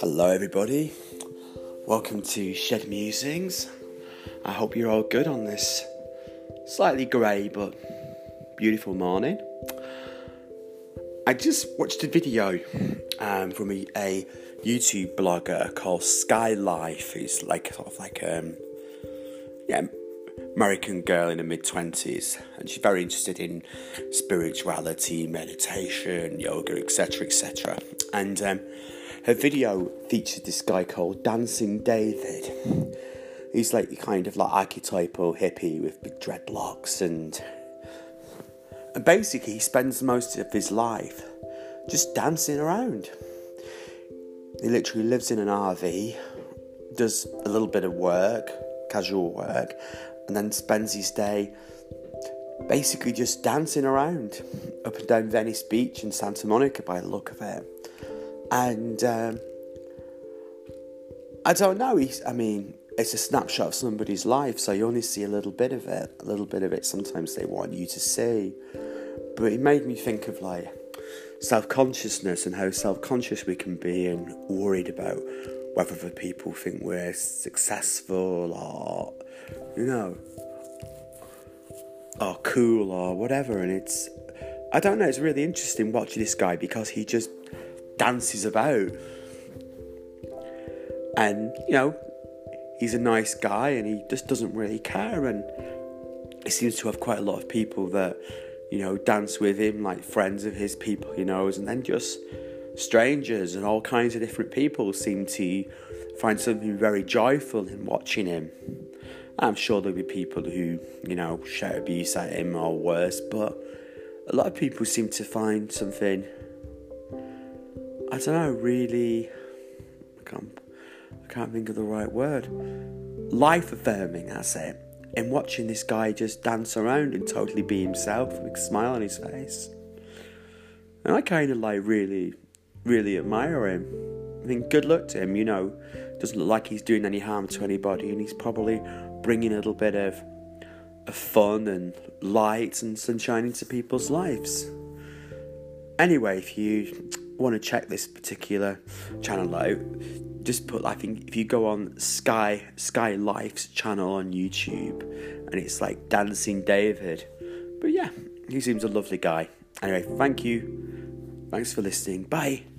Hello, everybody. Welcome to Shed Musings. I hope you're all good on this slightly grey but beautiful morning. I just watched a video um, from a, a, YouTube blogger called Sky Life. He's like sort of like um, yeah, American girl in her mid twenties, and she's very interested in spirituality, meditation, yoga, etc., etc. And um, her video featured this guy called Dancing David. He's like the kind of like archetypal hippie with big dreadlocks and and basically he spends most of his life just dancing around. He literally lives in an RV, does a little bit of work, casual work, and then spends his day basically just dancing around up and down Venice Beach in Santa Monica by the look of it and um, I don't know. He's, I mean, it's a snapshot of somebody's life, so you only see a little bit of it. A little bit of it. Sometimes they want you to see, but it made me think of like self consciousness and how self conscious we can be and worried about whether the people think we're successful or you know or cool or whatever. And it's I don't know. It's really interesting watching this guy because he just dances about. And, you know, he's a nice guy and he just doesn't really care. And he seems to have quite a lot of people that, you know, dance with him, like friends of his, people he knows, and then just strangers and all kinds of different people seem to find something very joyful in watching him. I'm sure there'll be people who, you know, shout abuse at him or worse, but a lot of people seem to find something I don't know, really. I can't, I can't think of the right word. Life affirming, that's it. And watching this guy just dance around and totally be himself with a smile on his face. And I kind of like really, really admire him. I mean, good luck to him, you know. Doesn't look like he's doing any harm to anybody, and he's probably bringing a little bit of, of fun and light and sunshine into people's lives. Anyway, if you want to check this particular channel out, just put I think if you go on Sky Sky Life's channel on YouTube, and it's like Dancing David. But yeah, he seems a lovely guy. Anyway, thank you. Thanks for listening. Bye.